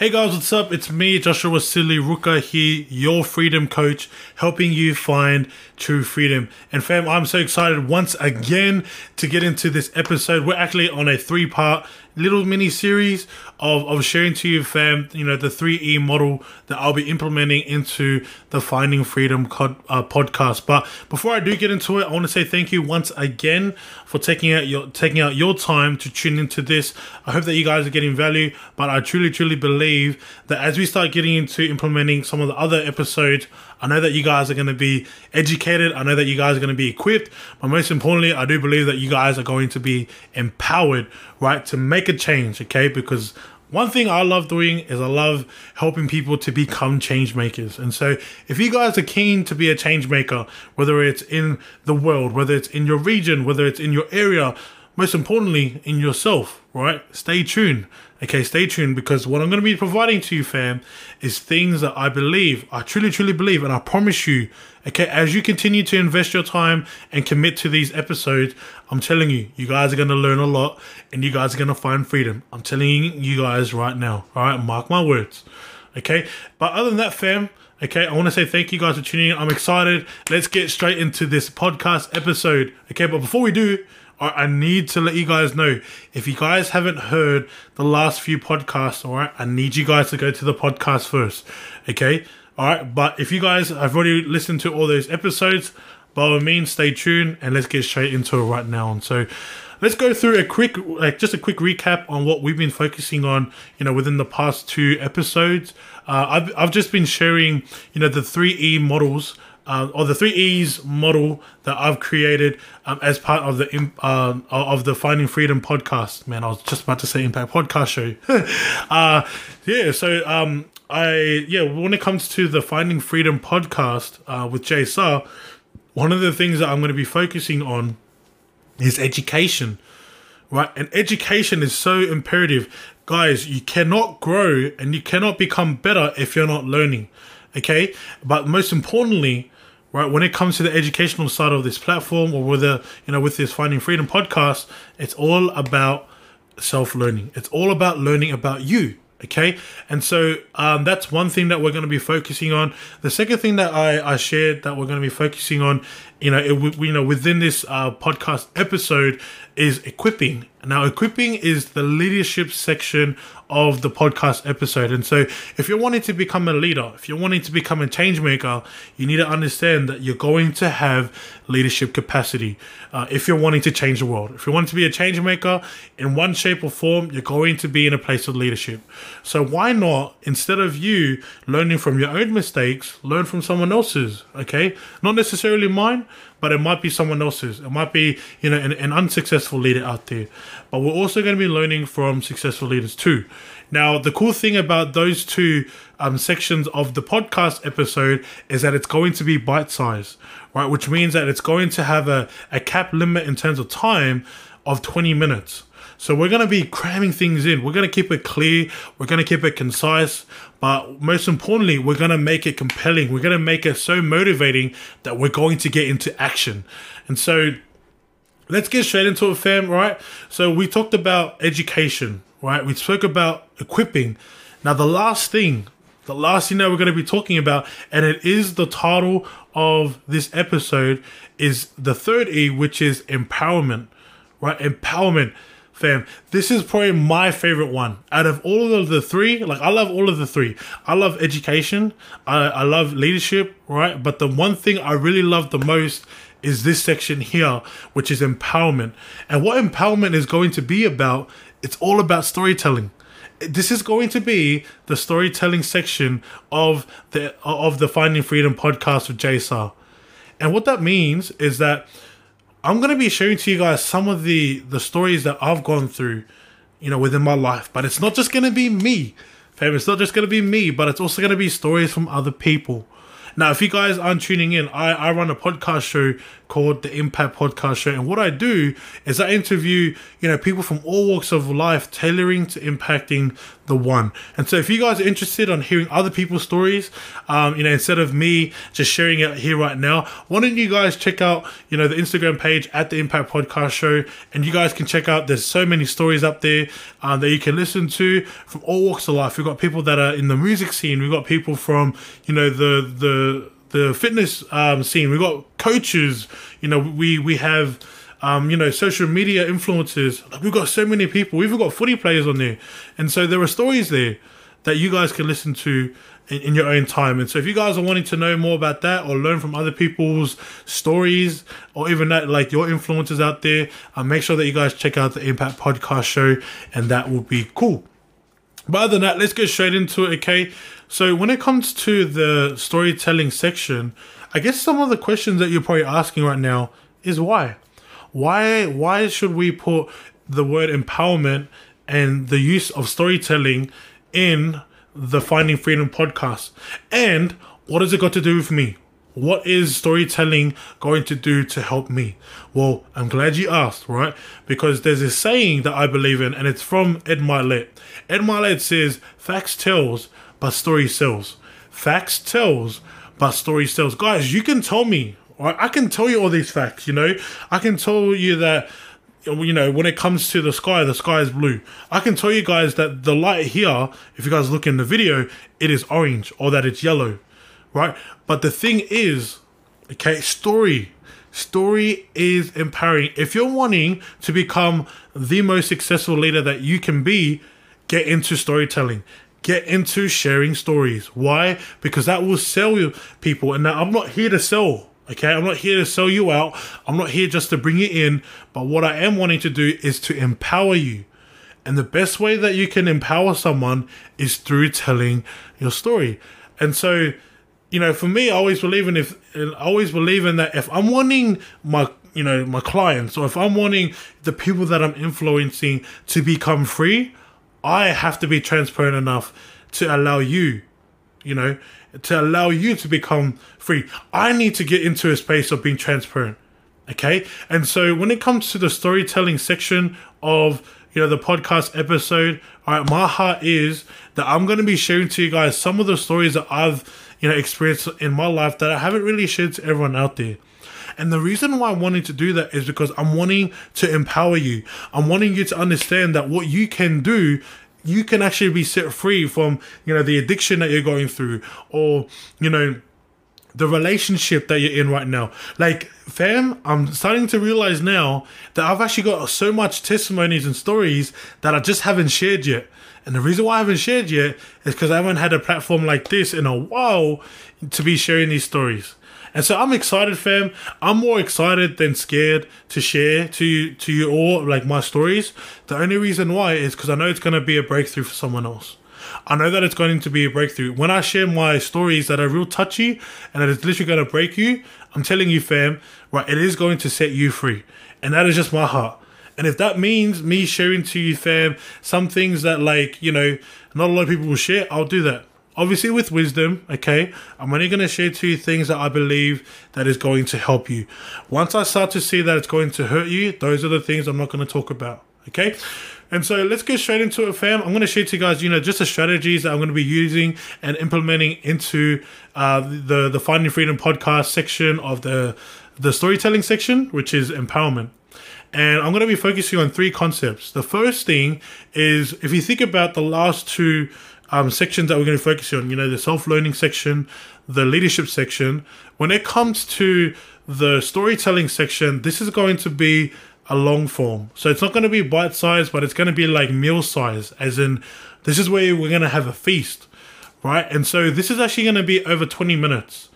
Hey guys, what's up? It's me, Joshua Silly Ruka here, your freedom coach, helping you find true freedom. And fam, I'm so excited once again to get into this episode. We're actually on a three part little mini series of, of sharing to you, fam, you know, the 3E model that I'll be implementing into the Finding Freedom cod, uh, podcast. But before I do get into it, I want to say thank you once again for taking out your taking out your time to tune into this. I hope that you guys are getting value, but I truly, truly believe that as we start getting into implementing some of the other episodes, I know that you guys are going to be educated. I know that you guys are going to be equipped. But most importantly, I do believe that you guys are going to be empowered, right, to make a change, okay? Because one thing I love doing is I love helping people to become change makers. And so if you guys are keen to be a change maker, whether it's in the world, whether it's in your region, whether it's in your area, most importantly, in yourself, right? Stay tuned. Okay, stay tuned because what I'm going to be providing to you, fam, is things that I believe, I truly, truly believe, and I promise you, okay, as you continue to invest your time and commit to these episodes, I'm telling you, you guys are going to learn a lot and you guys are going to find freedom. I'm telling you guys right now, all right, mark my words, okay? But other than that, fam, Okay, I want to say thank you guys for tuning in. I'm excited. Let's get straight into this podcast episode. Okay, but before we do, I need to let you guys know if you guys haven't heard the last few podcasts, all right, I need you guys to go to the podcast first, okay? All right, but if you guys have already listened to all those episodes, by all means, stay tuned and let's get straight into it right now. And so, let's go through a quick, like, just a quick recap on what we've been focusing on, you know, within the past two episodes. Uh, I've I've just been sharing, you know, the three E models uh, or the three E's model that I've created um, as part of the uh, of the Finding Freedom podcast. Man, I was just about to say Impact Podcast Show. uh, yeah, so um, I yeah, when it comes to the Finding Freedom podcast uh, with Jay Sah, one of the things that I'm going to be focusing on is education. Right, and education is so imperative, guys. You cannot grow and you cannot become better if you're not learning okay but most importantly right when it comes to the educational side of this platform or whether you know with this finding freedom podcast it's all about self-learning. It's all about learning about you okay? And so um, that's one thing that we're going to be focusing on. The second thing that i, I shared that we're going to be focusing on you know it, you know within this uh, podcast episode is equipping now equipping is the leadership section of the podcast episode. And so, if you're wanting to become a leader, if you're wanting to become a change maker, you need to understand that you're going to have leadership capacity. Uh, if you're wanting to change the world, if you want to be a change maker in one shape or form, you're going to be in a place of leadership. So, why not, instead of you learning from your own mistakes, learn from someone else's? Okay, not necessarily mine but it might be someone else's. It might be, you know, an, an unsuccessful leader out there. But we're also going to be learning from successful leaders too. Now, the cool thing about those two um, sections of the podcast episode is that it's going to be bite sized, right? Which means that it's going to have a, a cap limit in terms of time of 20 minutes. So we're going to be cramming things in. We're going to keep it clear. We're going to keep it concise. But most importantly, we're going to make it compelling. We're going to make it so motivating that we're going to get into action. And so let's get straight into it, fam, right? So we talked about education, right? We spoke about equipping. Now, the last thing, the last thing that we're going to be talking about, and it is the title of this episode, is the third E, which is empowerment, right? Empowerment fam. This is probably my favorite one out of all of the three. Like I love all of the three. I love education. I, I love leadership, right? But the one thing I really love the most is this section here, which is empowerment. And what empowerment is going to be about, it's all about storytelling. This is going to be the storytelling section of the of the Finding Freedom podcast with Sah. And what that means is that I'm gonna be sharing to you guys some of the the stories that I've gone through, you know, within my life. But it's not just gonna be me, fam. It's not just gonna be me, but it's also gonna be stories from other people. Now, if you guys aren't tuning in, I, I run a podcast show called the Impact Podcast Show. And what I do is I interview, you know, people from all walks of life, tailoring to impacting the one. And so if you guys are interested on hearing other people's stories, um, you know, instead of me just sharing it here right now, why don't you guys check out, you know, the Instagram page at the Impact Podcast Show, and you guys can check out. There's so many stories up there um, that you can listen to from all walks of life. We've got people that are in the music scene. We've got people from, you know, the the the fitness um, scene. We've got coaches. You know, we we have um, you know, social media influencers. Like we've got so many people. We've got footy players on there, and so there are stories there that you guys can listen to in, in, your own time. And so, if you guys are wanting to know more about that or learn from other people's stories, or even that, like your influencers out there, uh, make sure that you guys check out the Impact Podcast Show, and that will be cool. But other than that, let's get straight into it. Okay, so when it comes to the storytelling section, I guess some of the questions that you're probably asking right now is why why why should we put the word empowerment and the use of storytelling in the Finding Freedom podcast? And what has it got to do with me? What is storytelling going to do to help me? Well, I'm glad you asked, right? Because there's a saying that I believe in, and it's from Ed Mylett. Ed Mylett says, Facts tells, but story sells. Facts tells, but story sells. Guys, you can tell me I can tell you all these facts, you know. I can tell you that you know, when it comes to the sky, the sky is blue. I can tell you guys that the light here, if you guys look in the video, it is orange or that it's yellow, right? But the thing is, okay, story. Story is empowering. If you're wanting to become the most successful leader that you can be, get into storytelling. Get into sharing stories. Why? Because that will sell you people. And I'm not here to sell Okay, I'm not here to sell you out. I'm not here just to bring you in. But what I am wanting to do is to empower you. And the best way that you can empower someone is through telling your story. And so, you know, for me, I always believe in if I always believe in that if I'm wanting my you know my clients or if I'm wanting the people that I'm influencing to become free, I have to be transparent enough to allow you, you know, to allow you to become free. I need to get into a space of being transparent. Okay. And so when it comes to the storytelling section of you know the podcast episode, all right, my heart is that I'm gonna be sharing to you guys some of the stories that I've you know experienced in my life that I haven't really shared to everyone out there. And the reason why I'm wanting to do that is because I'm wanting to empower you. I'm wanting you to understand that what you can do you can actually be set free from you know the addiction that you're going through or you know the relationship that you're in right now. Like, fam, I'm starting to realize now that I've actually got so much testimonies and stories that I just haven't shared yet. And the reason why I haven't shared yet is because I haven't had a platform like this in a while to be sharing these stories. And so I'm excited, fam. I'm more excited than scared to share to you, to you all like my stories. The only reason why is because I know it's gonna be a breakthrough for someone else. I know that it's going to be a breakthrough. When I share my stories that are real touchy and that it's literally to break you, I'm telling you, fam, right, it is going to set you free. And that is just my heart. And if that means me sharing to you, fam, some things that, like, you know, not a lot of people will share, I'll do that obviously with wisdom okay i'm only going to share two things that i believe that is going to help you. Once i start to see that it's going to hurt you those are the things i'm not going to talk about okay? And so let's get straight into it fam. I'm going to share to you guys you know just the strategies that i'm going to be using and implementing into uh, the the finding freedom podcast section of the the storytelling section which is empowerment. And I'm going to be focusing on three concepts. The first thing is if you think about the last two um, sections that we're going to focus on. You know, the self learning section, the leadership section. When it comes to the storytelling section, this is going to be a long form. So it's not going to be bite size, but it's going to be like meal size, as in, this is where we're going to have a feast, right? And so this is actually going to be over 20 minutes.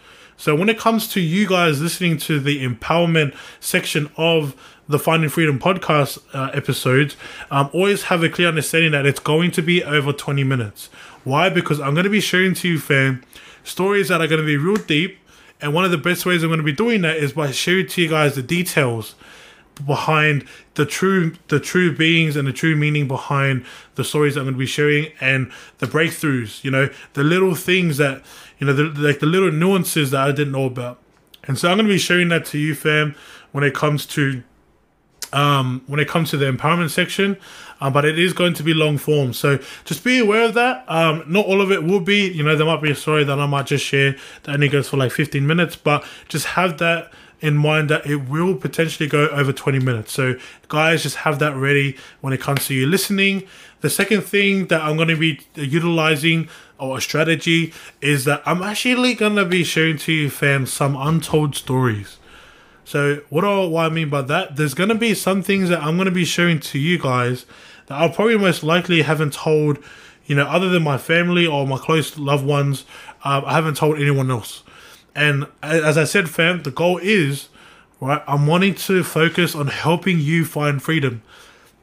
So when it comes to you guys listening to the empowerment section of the Finding Freedom podcast uh, episodes, um, always have a clear understanding that it's going to be over 20 minutes. Why? Because I'm going to be sharing to you, fam, stories that are going to be real deep. And one of the best ways I'm going to be doing that is by sharing to you guys the details behind the true the true beings and the true meaning behind the stories I'm going to be sharing and the breakthroughs you know the little things that you know the, like the little nuances that I didn't know about And so I'm going to be sharing that to you, fam, when it comes to um, when it comes to the empowerment section, uh, but it is going to be long form. So just be aware of that. Um, not all of it will be, you know, there might be a story that I might just share that only goes for like 15 minutes, but just have that in mind that it will potentially go over 20 minutes. So, guys, just have that ready when it comes to you listening. The second thing that I'm going to be utilizing a strategy is that I'm actually to be sharing to you, fam, some untold stories. So, what, do, what I mean by that, there's to be some things that I'm to be sharing to you guys that I probably most likely haven't told, you know, other than my family or my close loved ones, uh, I haven't told anyone else. And as I said, fam, the goal is, right, I'm wanting to focus on helping you find freedom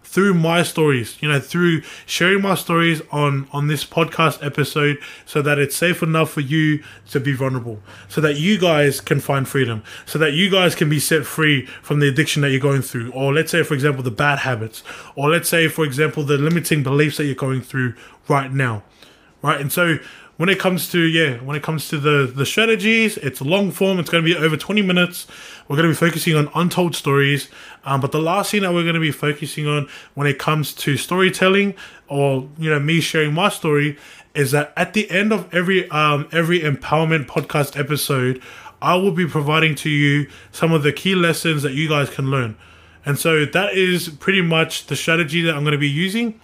through my stories, you know, through sharing my stories on on this podcast episode so that it's safe enough for you to be vulnerable, so that you guys can find freedom, so that you guys can be set free from the addiction that you're going through, or let's say for example the bad habits, or let's say for example the limiting beliefs that you're going through right now. Right? And so when it comes to yeah when it comes to the the strategies it's long form. It's going to be over 20 minutes. We're going to be focusing on untold stories. Um, but the last thing that we're going to be focusing on when it comes to storytelling or you know me sharing my story is that at the end of every um, every empowerment podcast episode i will be providing to you some of the key lessons that you guys can learn. And so that is pretty much the strategy that i'm going to be using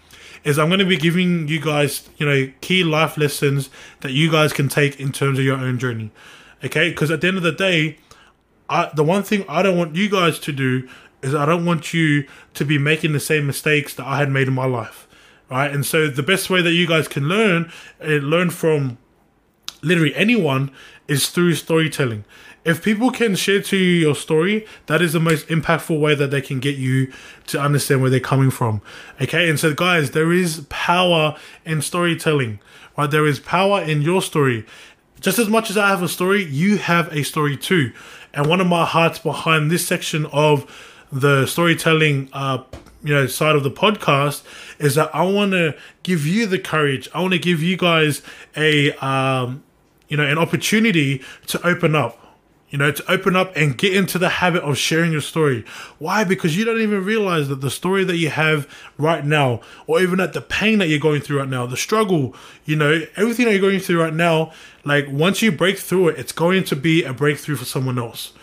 is I'm going to be giving you guys, you know, key life lessons that you guys can take in terms of your own journey. Okay? Because at the end of the day, I, the one thing I don't want you guys to do is I don't want you to be making the same mistakes that I had made in my life. Right? And so the best way that you guys can learn, uh, learn from literally anyone, is through storytelling if people can share to you your story, that is the most impactful way that they can get you to understand where they're coming from. Okay, and so guys, there is power in storytelling, right? There is power in your story. Just as much as I have a story, you have a story too. And one of my hearts behind this section of the storytelling, uh, you know, side of the podcast is that I want to give you the courage. I want to give you guys a, um, you know, an opportunity to open up you know, to open up and get into the habit of sharing your story. Why? Because you don't even realize that the story that you have right now, or even at the pain that you're going through right now, the struggle, you know, everything that you're going through right now, like once you break through it, it's going to be a breakthrough for someone else.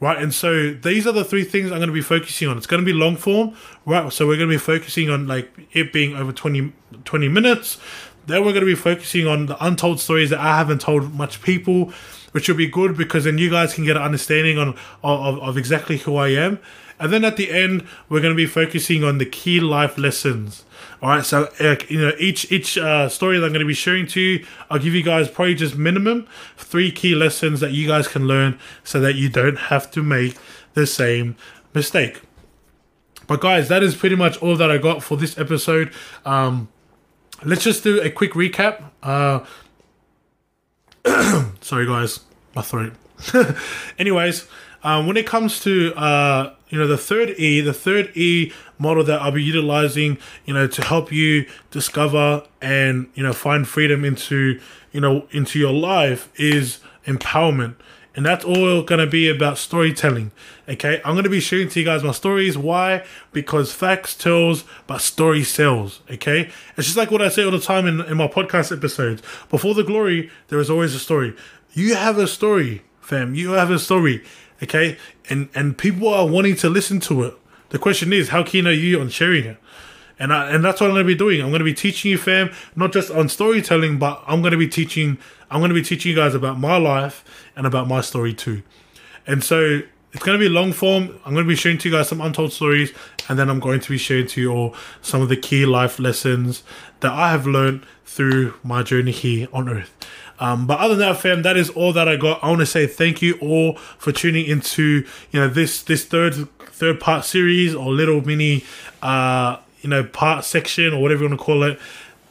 Right, and so these are the three things I'm going to be focusing on. It's going to be long form, right? So we're going to be focusing on like it being over 20, 20 minutes. Then we're going to be focusing on the untold stories that I haven't told much people which will be good because then you guys can get an understanding on of, of exactly who I am. And then at the end, we're going to be focusing on the key life lessons. All right, so uh, you know each each uh, story that I'm going to be sharing to you, I'll give you guys probably just minimum three key lessons that you guys can learn, so that you don't have to make the same mistake. But guys, that is pretty much all that I got for this episode. Um, let's just do a quick recap. Uh, Sorry, guys, my throat. Anyways, um, when it comes to uh, you know the third E, the third E model that I'll be utilizing, you know, to help you discover and you know find freedom into you know into your life is empowerment. And that's all going to be about storytelling. Okay, I'm going to be sharing to you guys my stories. Why? Because facts tells, but story sells. Okay, it's just like what I say all the time in, in my podcast episodes. Before the glory, there is always a story. You have a story, fam. You have a story. Okay, and and people are wanting to listen to it. The question is, how keen are you on sharing it? And I, and that's what I'm going to be doing. I'm going to be teaching you, fam, not just on storytelling, but I'm going to be teaching. I'm to be teaching you guys about my life and about my story too. And so it's going to be long form. I'm going to be sharing to you guys some untold stories, and then I'm going to be sharing to you all some of the key life lessons that I have learned through my journey here on Earth. Um, but other than that, fam, that is all that I got. I want to say thank you all for tuning into you know this this third third part series or little mini uh, you know part section or whatever you want to call it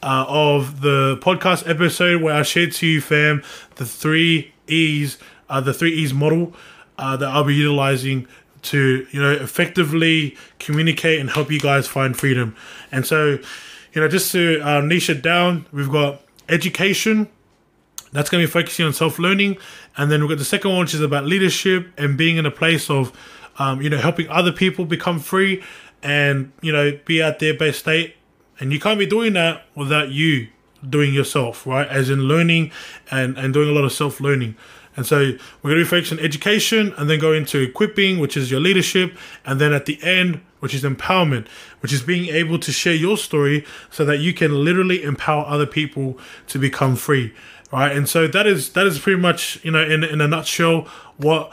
uh, of the podcast episode where I shared to you, fam, the three E's, uh, the three E's model uh, that I'll be utilizing to you know effectively communicate and help you guys find freedom. And so, you know, just to uh, niche it down, we've got education, That's going to be focusing on self learning. And then we've got the second one, which is about leadership and being in a place of, um, you know, helping other people become free and, you know, be at their best state. And you can't be doing that without you doing yourself, right? As in learning and, and doing a lot of self learning. And so we're going to be focusing on education and then go into equipping, which is your leadership. And then at the end, which is empowerment, which is being able to share your story so that you can literally empower other people to become free. Right. And so that is that is pretty much, you know, in in a nutshell what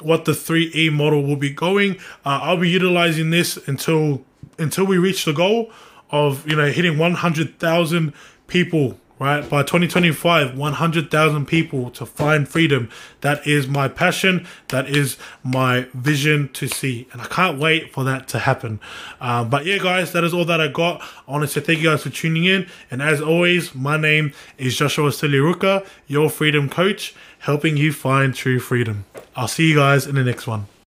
what the 3E model will be going. Uh, I'll be utilizing this until until we reach the goal of, you know, hitting 100,000 people right? By 2025, 100,000 people to find freedom. That is my passion. That is my vision to see. And I can't wait for that to happen. Um, but yeah, guys, that is all that I got. Say thank you guys for tuning in. And as always, my name is Joshua Stiliruka, your freedom coach, helping you find true freedom. I'll see you guys in the next one.